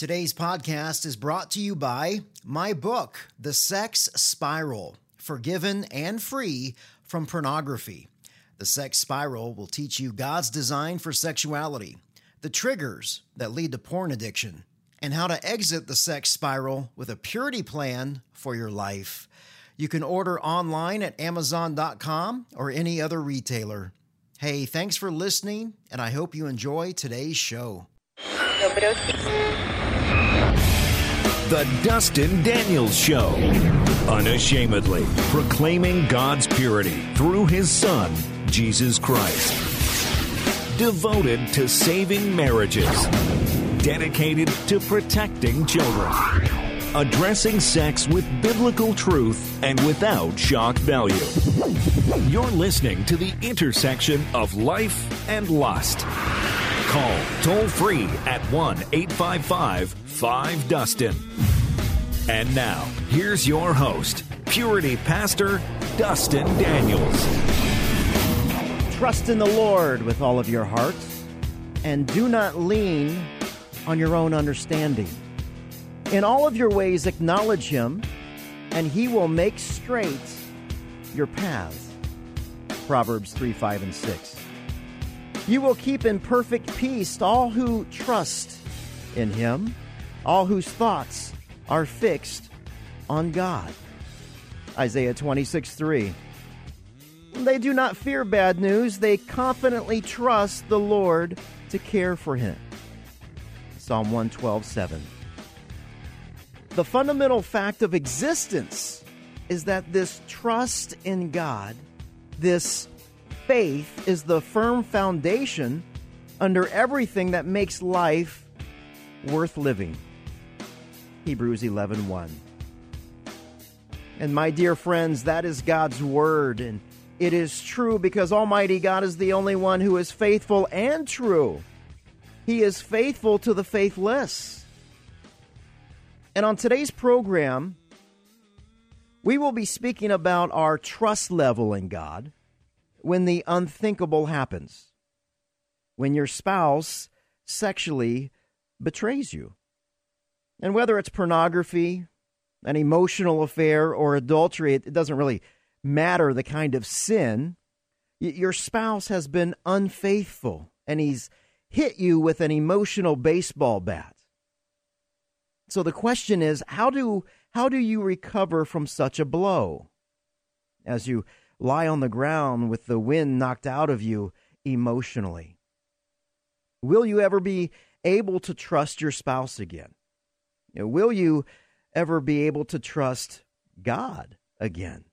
Today's podcast is brought to you by my book, The Sex Spiral Forgiven and Free from Pornography. The Sex Spiral will teach you God's design for sexuality, the triggers that lead to porn addiction, and how to exit the sex spiral with a purity plan for your life. You can order online at Amazon.com or any other retailer. Hey, thanks for listening, and I hope you enjoy today's show. The Dustin Daniels Show. Unashamedly proclaiming God's purity through his Son, Jesus Christ. Devoted to saving marriages. Dedicated to protecting children. Addressing sex with biblical truth and without shock value. You're listening to the intersection of life and lust. Call toll free at 1 855 5 Dustin. And now, here's your host, Purity Pastor Dustin Daniels. Trust in the Lord with all of your heart, and do not lean on your own understanding. In all of your ways, acknowledge Him, and He will make straight your paths. Proverbs 3 5 and 6. You will keep in perfect peace all who trust in Him, all whose thoughts are fixed on God. Isaiah 26 3. They do not fear bad news, they confidently trust the Lord to care for him. Psalm 112 7. The fundamental fact of existence is that this trust in God, this faith, is the firm foundation under everything that makes life worth living. Hebrews 11:1. And my dear friends, that is God's word and it is true because Almighty God is the only one who is faithful and true. He is faithful to the faithless. And on today's program, we will be speaking about our trust level in God when the unthinkable happens. When your spouse sexually betrays you. And whether it's pornography, an emotional affair, or adultery, it doesn't really matter the kind of sin. Your spouse has been unfaithful and he's hit you with an emotional baseball bat. So the question is how do how do you recover from such a blow? As you lie on the ground with the wind knocked out of you emotionally. Will you ever be able to trust your spouse again? You know, will you ever be able to trust God again?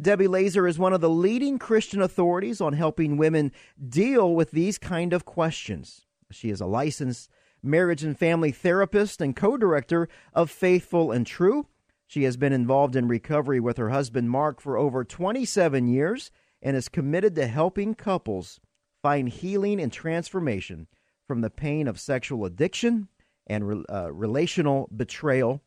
Debbie Laaser is one of the leading Christian authorities on helping women deal with these kind of questions. She is a licensed marriage and family therapist and co-director of Faithful and True. She has been involved in recovery with her husband Mark for over 27 years and is committed to helping couples find healing and transformation from the pain of sexual addiction and uh, relational betrayal.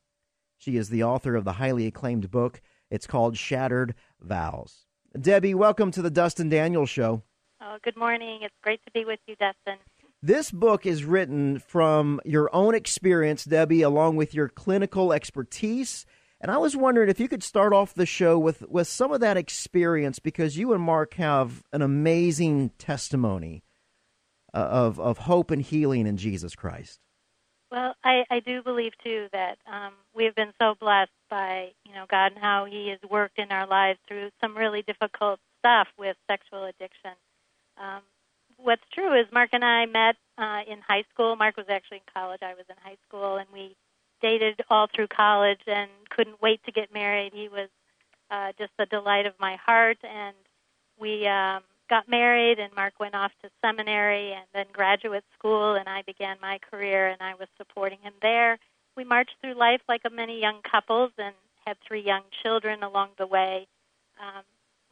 She is the author of the highly acclaimed book. It's called Shattered Vows. Debbie, welcome to the Dustin Daniels Show. Oh, good morning. It's great to be with you, Dustin. This book is written from your own experience, Debbie, along with your clinical expertise. And I was wondering if you could start off the show with, with some of that experience because you and Mark have an amazing testimony uh, of, of hope and healing in Jesus Christ. Well, I, I do believe too that um, we have been so blessed by you know God and how He has worked in our lives through some really difficult stuff with sexual addiction. Um, what's true is Mark and I met uh, in high school. Mark was actually in college. I was in high school, and we dated all through college and couldn't wait to get married. He was uh, just the delight of my heart, and we um, got married and Mark went off to seminary and then graduate school and I began my career and I was supporting him there. We marched through life like a many young couples and had three young children along the way. Um,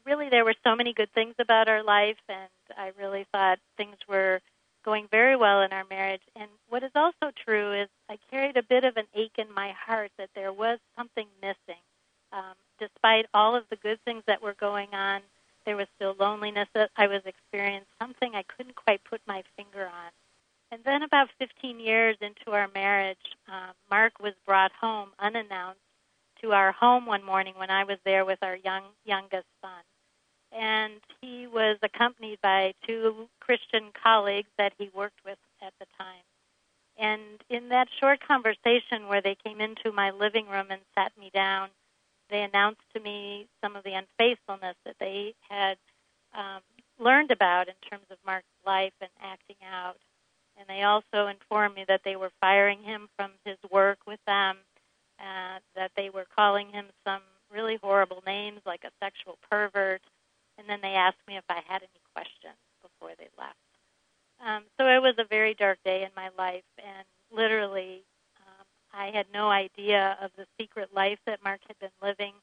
really, there were so many good things about our life, and I really thought things were going very well in our marriage. And what is also true is I carried a bit of an ache in my heart that there was something missing. Um, despite all of the good things that were going on, there was still loneliness that I was experiencing, something I couldn't quite put my finger on. And then, about 15 years into our marriage, um, Mark was brought home unannounced to our home one morning when I was there with our young youngest son. And he was accompanied by two Christian colleagues that he worked with at the time. And in that short conversation where they came into my living room and sat me down, they announced to me some of the unfaithfulness that they had um, learned about in terms of Mark's life and acting out. And they also informed me that they were firing him from his work with them, uh, that they were calling him some really horrible names like a sexual pervert. And then they asked me if I had any questions before they left. Um, so it was a very dark day in my life, and literally, um, I had no idea of the secret life that Mark had been living,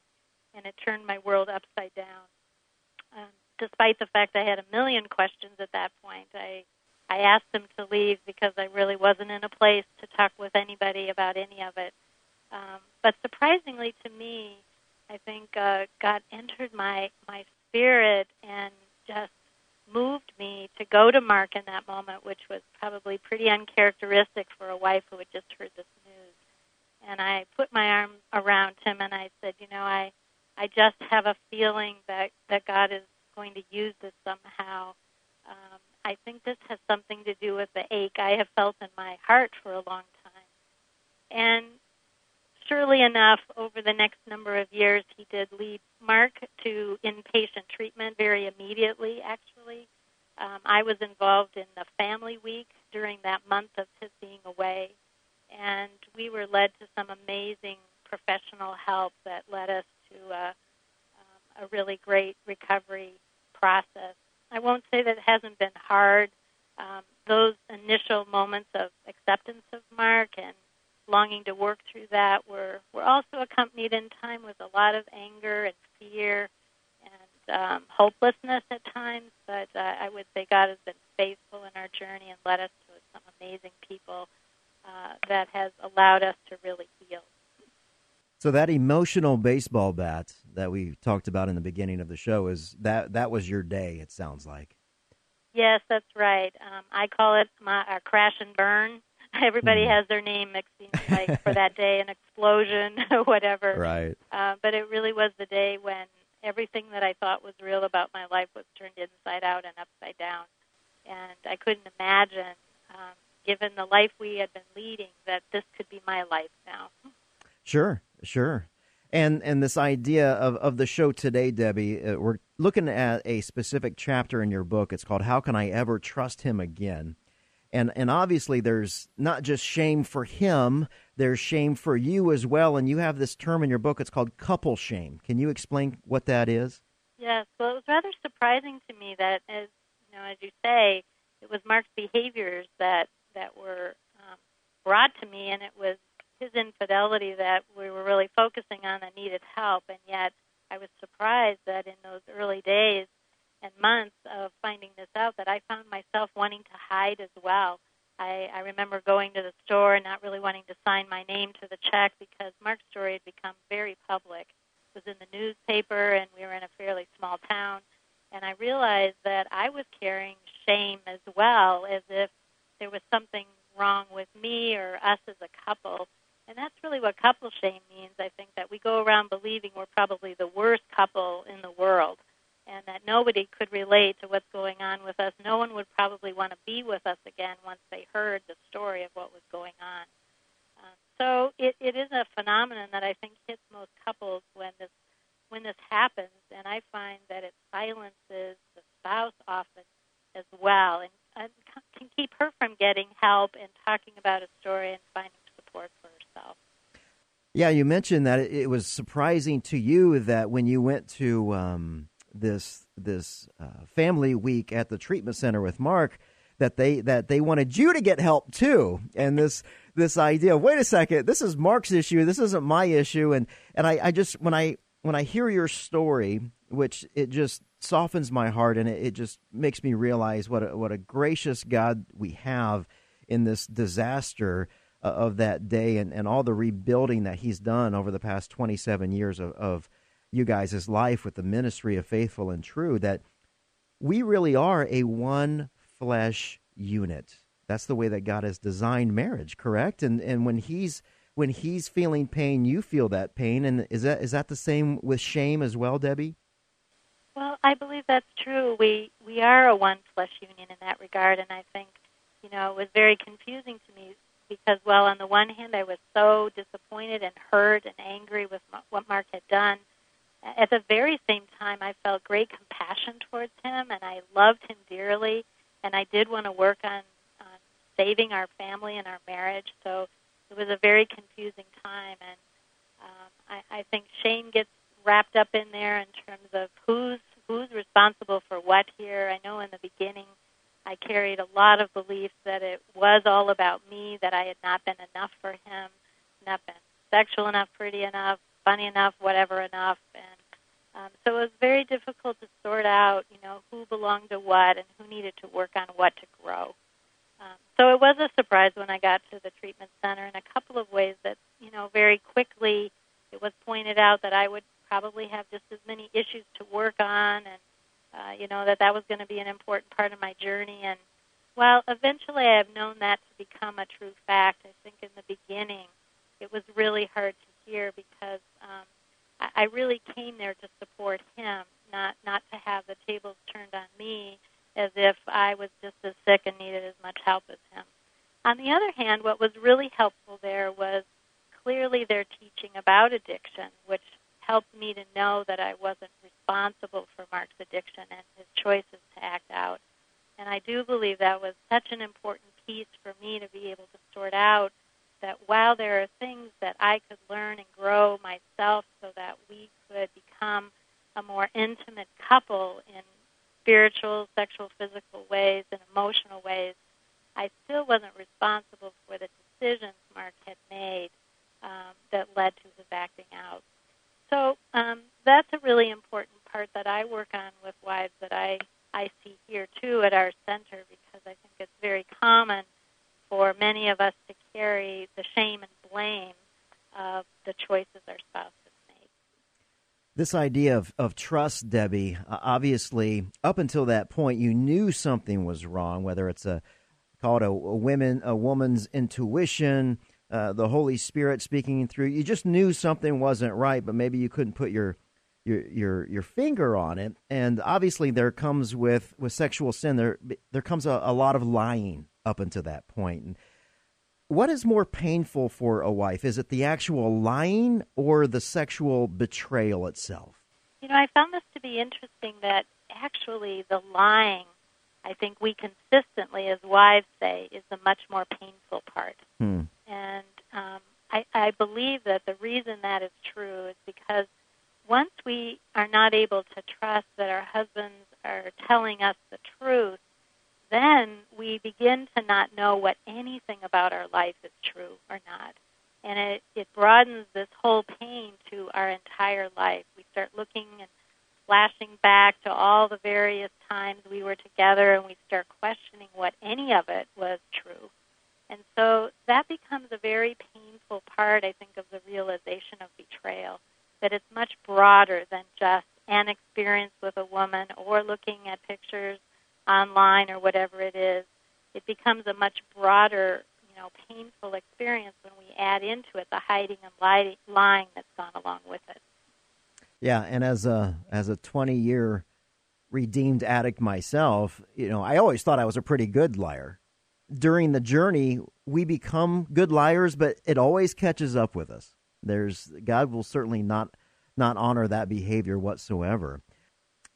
and it turned my world upside down. Um, despite the fact I had a million questions at that point, I I asked him to leave because I really wasn't in a place to talk with anybody about any of it. Um, but surprisingly to me, I think uh, God entered my my spirit and just moved me to go to Mark in that moment, which was probably pretty uncharacteristic for a wife who had just heard this news. And I put my arm around him and I said, you know, I I just have a feeling that that God is going to use this somehow. Um, I think this has something to do with the ache I have felt in my heart for a long time. And surely enough, over the next number of years, he did lead Mark to inpatient treatment very immediately, actually. Um, I was involved in the family week during that month of his being away, and we were led to some amazing professional help that led us to uh, um, a really great recovery process. I won't say that it hasn't been hard. Um, those initial moments of acceptance of Mark and longing to work through that we were were also accompanied in time with a lot of anger and fear and um, hopelessness at times. But uh, I would say God has been faithful in our journey and led us to some amazing people uh, that has allowed us to really heal. So that emotional baseball bat that we talked about in the beginning of the show is that that was your day. It sounds like. Yes, that's right. Um, I call it my our crash and burn Everybody hmm. has their name mixed in, like for that day, an explosion or whatever. Right. Uh, but it really was the day when everything that I thought was real about my life was turned inside out and upside down, and I couldn't imagine, um, given the life we had been leading, that this could be my life now. Sure, sure. And and this idea of, of the show today, Debbie, uh, we're looking at a specific chapter in your book. It's called "How Can I Ever Trust Him Again." And and obviously there's not just shame for him there's shame for you as well. And you have this term in your book it's called couple shame. Can you explain what that is? Yes. Well it was rather surprising to me that as you know as you say it was mark's behaviors that that were um, brought to me and it was his infidelity that we were really focusing on that needed help. And yet i was surprised that in those early days and months of finding this out that I found myself wanting to hide as well. I, I remember going to the store and not really wanting to sign my name to the check because Mark's story had become very public. It was in the newspaper, and we were in a fairly small town. And I realized that I was carrying shame as well, as if there was something wrong with me or us as a couple. And that's really what couple shame means. I think that we go around believing we're probably the worst couple in the world and that nobody could relate to what's going on with us. No one would probably want to be with us again once they heard the story of what was going on. Um, so it, it is a phenomenon that I think hits most couples when this when this happens, and I find that it silences the spouse often as well, and, and can keep her from getting help and talking about a story and finding support for herself. Yeah, you mentioned that it was surprising to you that when you went to um, this this uh, family week at the treatment center with Mark that they that they wanted you to get help too, and this this idea. Wait a second, this is Mark's issue. This isn't my issue. And and I, I just when I when I hear your story, which it just softens my heart and it, it just makes me realize what a, what a gracious God we have in this disaster uh, of that day and, and all the rebuilding that He's done over the past 27 years of, of you guys' life with the ministry of faithful and true that we really are a one flesh unit. That's the way that God has designed marriage, correct? And and when he's when he's feeling pain, you feel that pain. And is that is that the same with shame as well, Debbie? Well, I believe that's true. We we are a one flesh union in that regard, and I think you know it was very confusing to me because, well, on the one hand, I was so disappointed and hurt and angry with what Mark had done. At the very same time, I felt great compassion towards him, and I loved him dearly, and I did want to work on, on saving our family and our marriage. So it was a very confusing time, and um, I, I think Shane gets wrapped up in there in terms of who's who's responsible for what here. I know in the beginning I carried a lot of beliefs that it was all about me, that I had not been enough for him, not been sexual enough, pretty enough, funny enough, whatever enough, and um, so it was very difficult to sort out, you know, who belonged to what and who needed to work on what to grow. Um, so it was a surprise when I got to the treatment center in a couple of ways that, you know, very quickly it was pointed out that I would probably have just as many issues to work on and, uh, you know, that that was going to be an important part of my journey. And while eventually I have known that to become a true fact, I think in the beginning it was really hard to hear because um, I, really came there to support him, not not to have the tables turned on me as if I was just as sick and needed as much help as him. On the other hand, what was really helpful there was clearly their teaching about addiction, which helped me to know that I wasn't responsible for Mark's addiction and his choices to act out. And I do believe that was such an important piece for me to be able to sort out that while there are things that I could learn and grow myself so that we could become a more intimate couple in spiritual, sexual, physical ways and emotional ways, I still wasn't responsible for the decisions Mark had made um, that led to his acting out. So um, that's a really important part that I work on with wives that I, I see here too at our center because I think it's very common for many of us to carry the shame and blame of the choices our spouse has made. This idea of, of trust, Debbie, uh, obviously, up until that point, you knew something was wrong, whether it's a called a, a women a woman's intuition, uh, the Holy Spirit speaking through. You just knew something wasn't right, but maybe you couldn't put your your your your finger on it. And obviously, there comes with with sexual sin there there comes a, a lot of lying up until that point. And what is more painful for a wife? Is it the actual lying or the sexual betrayal itself? You know, I found this to be interesting that actually the lying, I think we consistently, as wives say, is the much more painful part. Hmm. And um, I, I believe that the reason that is true is because once we are not able to trust that our husbands are telling us the truth, then we begin to not know what anything about our life is true or not. And it, it broadens this whole pain to our entire life. We start looking and flashing back to all the various times we were together and we start questioning what any of it was true. And so that becomes a very painful part, I think, of the realization of betrayal, that it's much broader than just an experience with a woman or looking at pictures online or whatever it is, it becomes a much broader, you know, painful experience when we add into it the hiding and lying that's gone along with it. Yeah, and as a as a 20 year redeemed addict myself, you know, I always thought I was a pretty good liar. During the journey, we become good liars, but it always catches up with us. There's God will certainly not not honor that behavior whatsoever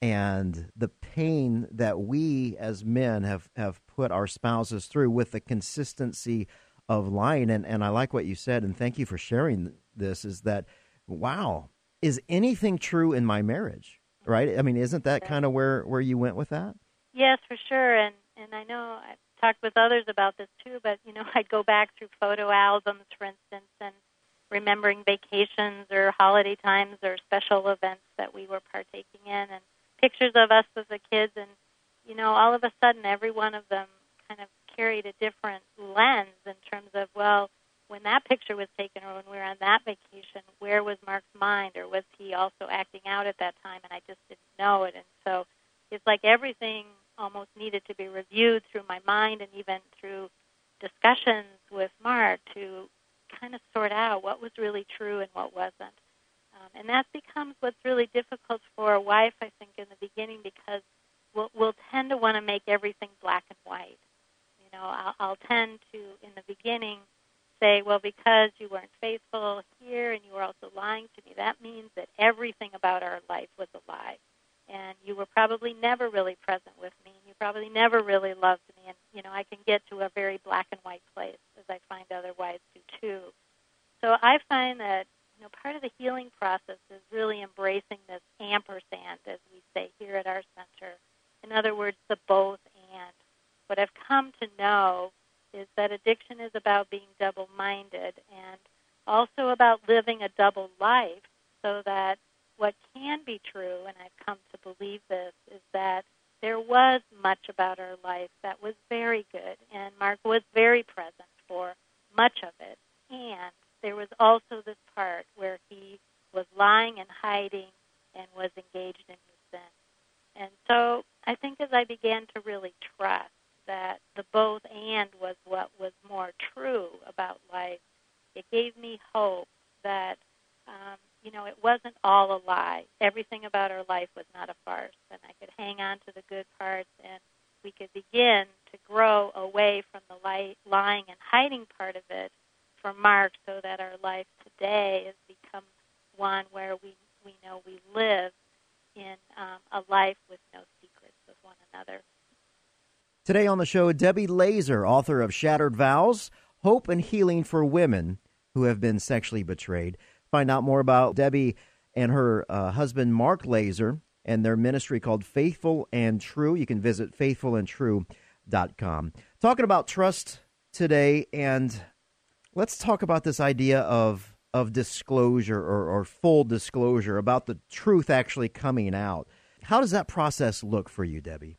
and the pain that we as men have, have put our spouses through with the consistency of lying. And, and I like what you said, and thank you for sharing this is that, wow, is anything true in my marriage? Right? I mean, isn't that kind of where, where you went with that? Yes, for sure. And, and I know I've talked with others about this too, but, you know, I'd go back through photo albums, for instance, and remembering vacations or holiday times or special events that we were partaking in. And pictures of us as the kids, and you know, all of a sudden, every one of them kind of carried a different lens in terms of well, when that picture was taken or when we were on that vacation, where was Mark's mind, or was he also acting out at that time, and I just didn't know it, and so it's like everything almost needed to be reviewed through my mind and even through discussions with Mark to kind of sort out what was really true and what wasn't. Um, and that becomes what's really difficult for a wife, I think, in the beginning because we'll, we'll tend to want to make everything black and white. You know, I'll, I'll tend to, in the beginning, say, well, because you weren't faithful here and you were also lying to me, that means that everything about our life was a lie. And you were probably never really present with me, and you probably never really loved me. And, you know, I can get to a very black and white place, as I find other wives do too. So I find that, you know, part of the healing process is really embracing this ampersand, as we say here at our center. In other words, the both and. What I've come to know is that addiction is about being double minded and also about living a double life so that what can be true, and I've come to believe this, is that there was much about our life that was very good, and Mark was very present for much of it. And there was also this part where he was lying and hiding and was engaged in sin. And so I think as I began to really trust that the both and was what was more true about life. It gave me hope that, um, you know, it wasn't all a lie. Everything about our life was not a farce, and I could hang on to the good parts, and we could begin to grow away from the lie, lying and hiding part of it for Mark, so that our life today has become one where we we know we live in um, a life with no secrets with one another. Today on the show, Debbie Laaser, author of Shattered Vows Hope and Healing for Women Who Have Been Sexually Betrayed. Find out more about Debbie and her uh, husband, Mark Laaser, and their ministry called Faithful and True. You can visit faithfulandtrue.com. Talking about trust today, and let's talk about this idea of, of disclosure or, or full disclosure about the truth actually coming out. How does that process look for you, Debbie?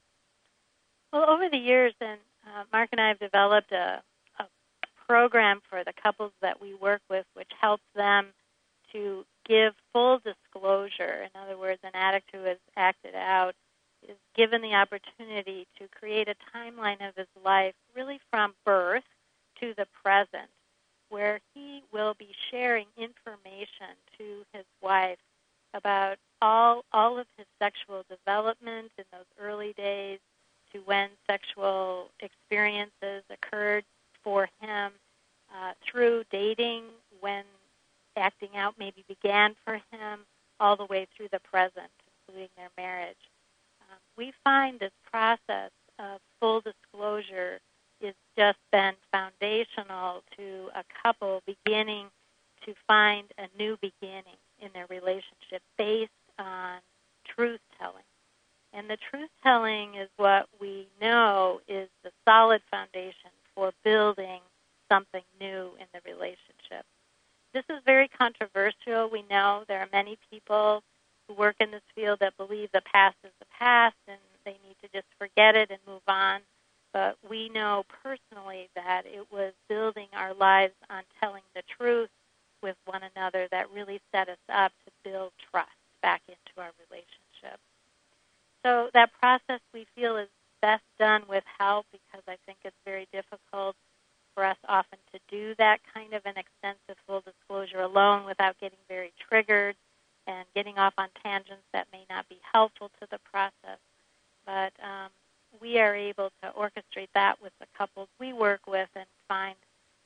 Well, over the years, and uh, Mark and I have developed a, a program for the couples that we work with, which helps them to give full disclosure. In other words, an addict who has acted out is given the opportunity to create a timeline of his life, really from birth to the present, where he will be sharing information to his wife about all all of his sexual development in those early days, to when sexual experiences occurred for him uh, through dating, when acting out maybe began for him, all the way through the present, including their marriage. Um, we find this process of full disclosure has just been foundational to a couple beginning to find a new beginning in their relationship based on truth telling. And the truth telling is what we know is the solid foundation for building something new in the relationship. This is very controversial. We know there are many people who work in this field that believe the past is the past and they need to just forget it and move on. But we know personally that it was building our lives on telling the truth with one another that really set us up to build trust back into our relationship. So that process we feel is best done with help because I think it's very difficult for us often to do that kind of an extensive full disclosure alone without getting very triggered and getting off on tangents that may not be helpful to the process. But um, we are able to orchestrate that with the couples we work with and find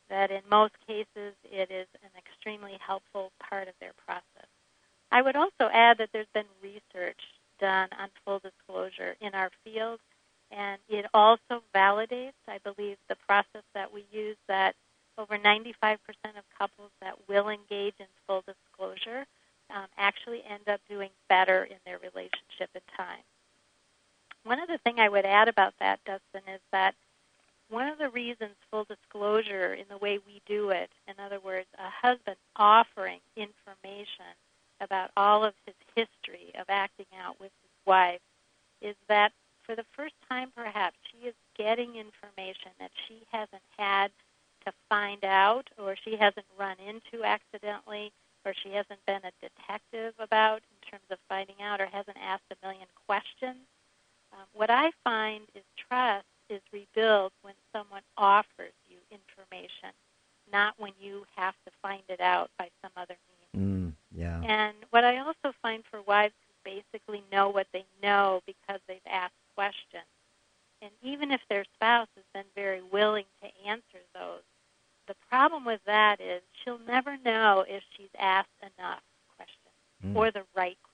that in most cases it is an extremely helpful part of their process. I would also add that there's been research done on full disclosure in our field. And it also validates, I believe, the process that we use that over 95% of couples that will engage in full disclosure um, actually end up doing better in their relationship in time. One other thing I would add about that, Dustin, is that one of the reasons full disclosure in the way we do it, in other words, a husband offering information about all of his history of acting out with his wife is that for the first time, perhaps, she is getting information that she hasn't had to find out or she hasn't run into accidentally or she hasn't been a detective about in terms of finding out or hasn't asked a million questions. Um, what I find is trust is rebuilt when someone offers you information, not when you have to find it out by some other means. Mm, yeah. And what I also find for wives who basically know what they know because they've asked questions, and even if their spouse has been very willing to answer those, the problem with that is she'll never know if she's asked enough questions Mm. or the right questions.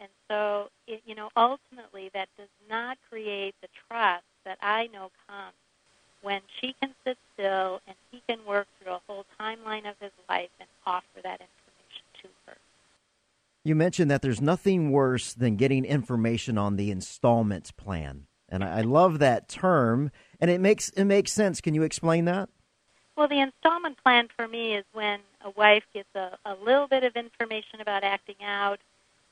And so, it, you know, ultimately that does not create the trust that I know comes when she can sit still and he can work through a whole timeline of his life and offer that information to her. You mentioned that there's nothing worse than getting information on the installment plan. And I love that term, and it makes it makes sense. Can you explain that? Well, the installment plan for me is when a wife gets a, a little bit of information about acting out,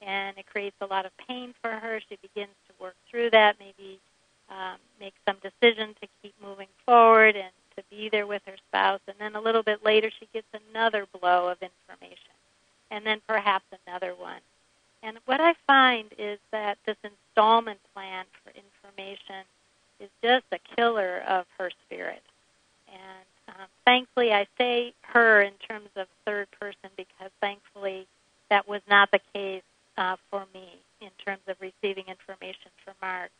and it creates a lot of pain for her. She begins to work through that, maybe um, make some decision to keep moving forward and to be there with her spouse. And then a little bit later, she gets another blow of information, and then perhaps another one. And what I find is that this installment plan for information is just a killer of her spirit. And um, thankfully, I say her in terms of third person because thankfully that was not the case uh, for me in terms of receiving information from Mark.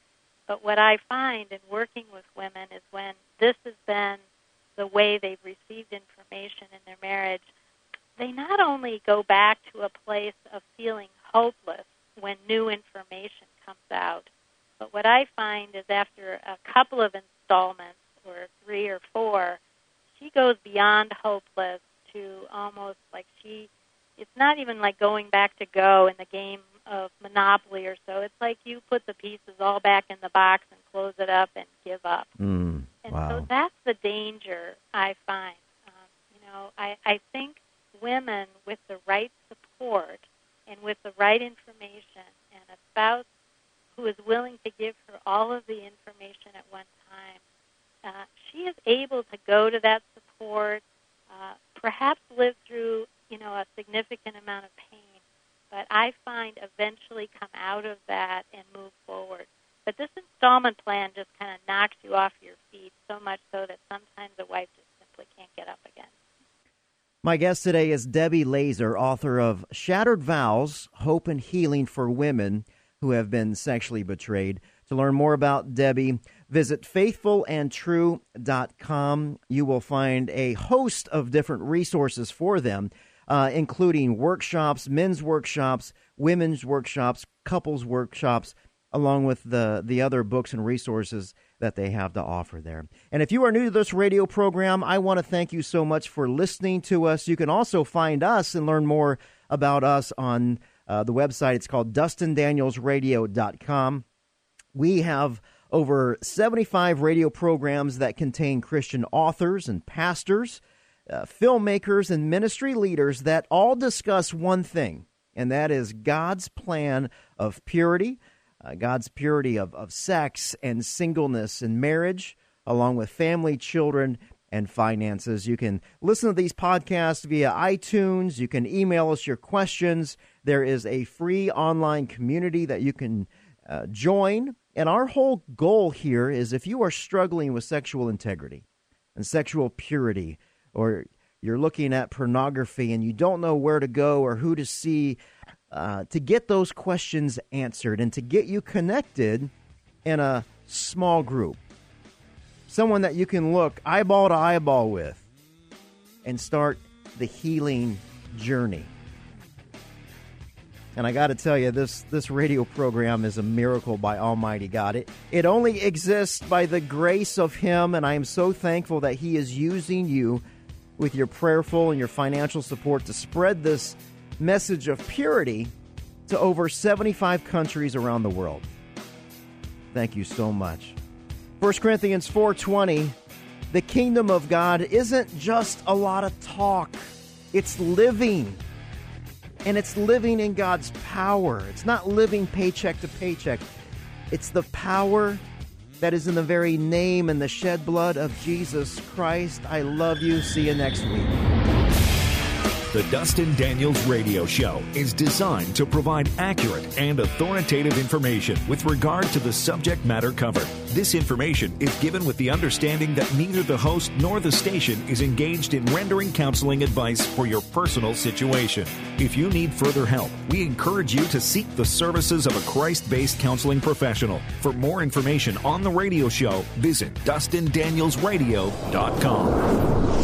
But what I find in working with women is when this has been the way they've received information in their marriage, they not only go back to a place of feeling hopeless when new information comes out, but what I find is after a couple of installments, or three or four, she goes beyond hopeless to almost like she it's not even like going back to go in the game of monopoly or so. It's like you put the pieces all back in the box and close it up and give up. Mm, and wow. so that's the danger i find. Um, you know I, I think women with the right support and with the right information and a spouse who is willing to give her all of the information at one time uh, she is able to go to that support, uh, perhaps live through, you know, a significant amount of pain, but I find eventually come out of that and move forward. But this installment plan just kind of knocks you off your feet so much so that sometimes a wife just simply can't get up again. My guest today is Debbie Laaser, author of Shattered Vows Hope and Healing for Women Who Have Been Sexually Betrayed. To learn more about Debbie, visit faithfulandtrue.com. You will find a host of different resources for them, uh, including workshops, men's workshops, women's workshops, couples workshops, along with the, the other books and resources that they have to offer there. And if you are new to this radio program, I want to thank you so much for listening to us. You can also find us and learn more about us on uh, the website. It's called DustinDanielsRadio.com. We have over 75 radio programs that contain Christian authors and pastors, uh, filmmakers, and ministry leaders that all discuss one thing, and that is God's plan of purity, uh, God's purity of, of sex and singleness and marriage, along with family, children, and finances. You can listen to these podcasts via iTunes. You can email us your questions. There is a free online community that you can uh, join. And our whole goal here is if you are struggling with sexual integrity and sexual purity, or you're looking at pornography and you don't know where to go or who to see, uh, to get those questions answered and to get you connected in a small group. Someone that you can look eyeball to eyeball with and start the healing journey. And I got to tell you, this this radio program is a miracle by Almighty God. It it only exists by the grace of Him, and I am so thankful that He is using you with your prayerful and your financial support to spread this message of purity to over 75 countries around the world. Thank you so much. 1 Corinthians 4:20 The kingdom of God isn't just a lot of talk. It's living. And it's living in God's power. It's not living paycheck to paycheck. It's the power that is in the very name and the shed blood of Jesus Christ. I love you. See you next week. The Dustin Daniels Radio Show is designed to provide accurate and authoritative information with regard to the subject matter covered. This information is given with the understanding that neither the host nor the station is engaged in rendering counseling advice for your personal situation. If you need further help, we encourage you to seek the services of a Christ based counseling professional. For more information on the radio show, visit DustinDanielsRadio.com.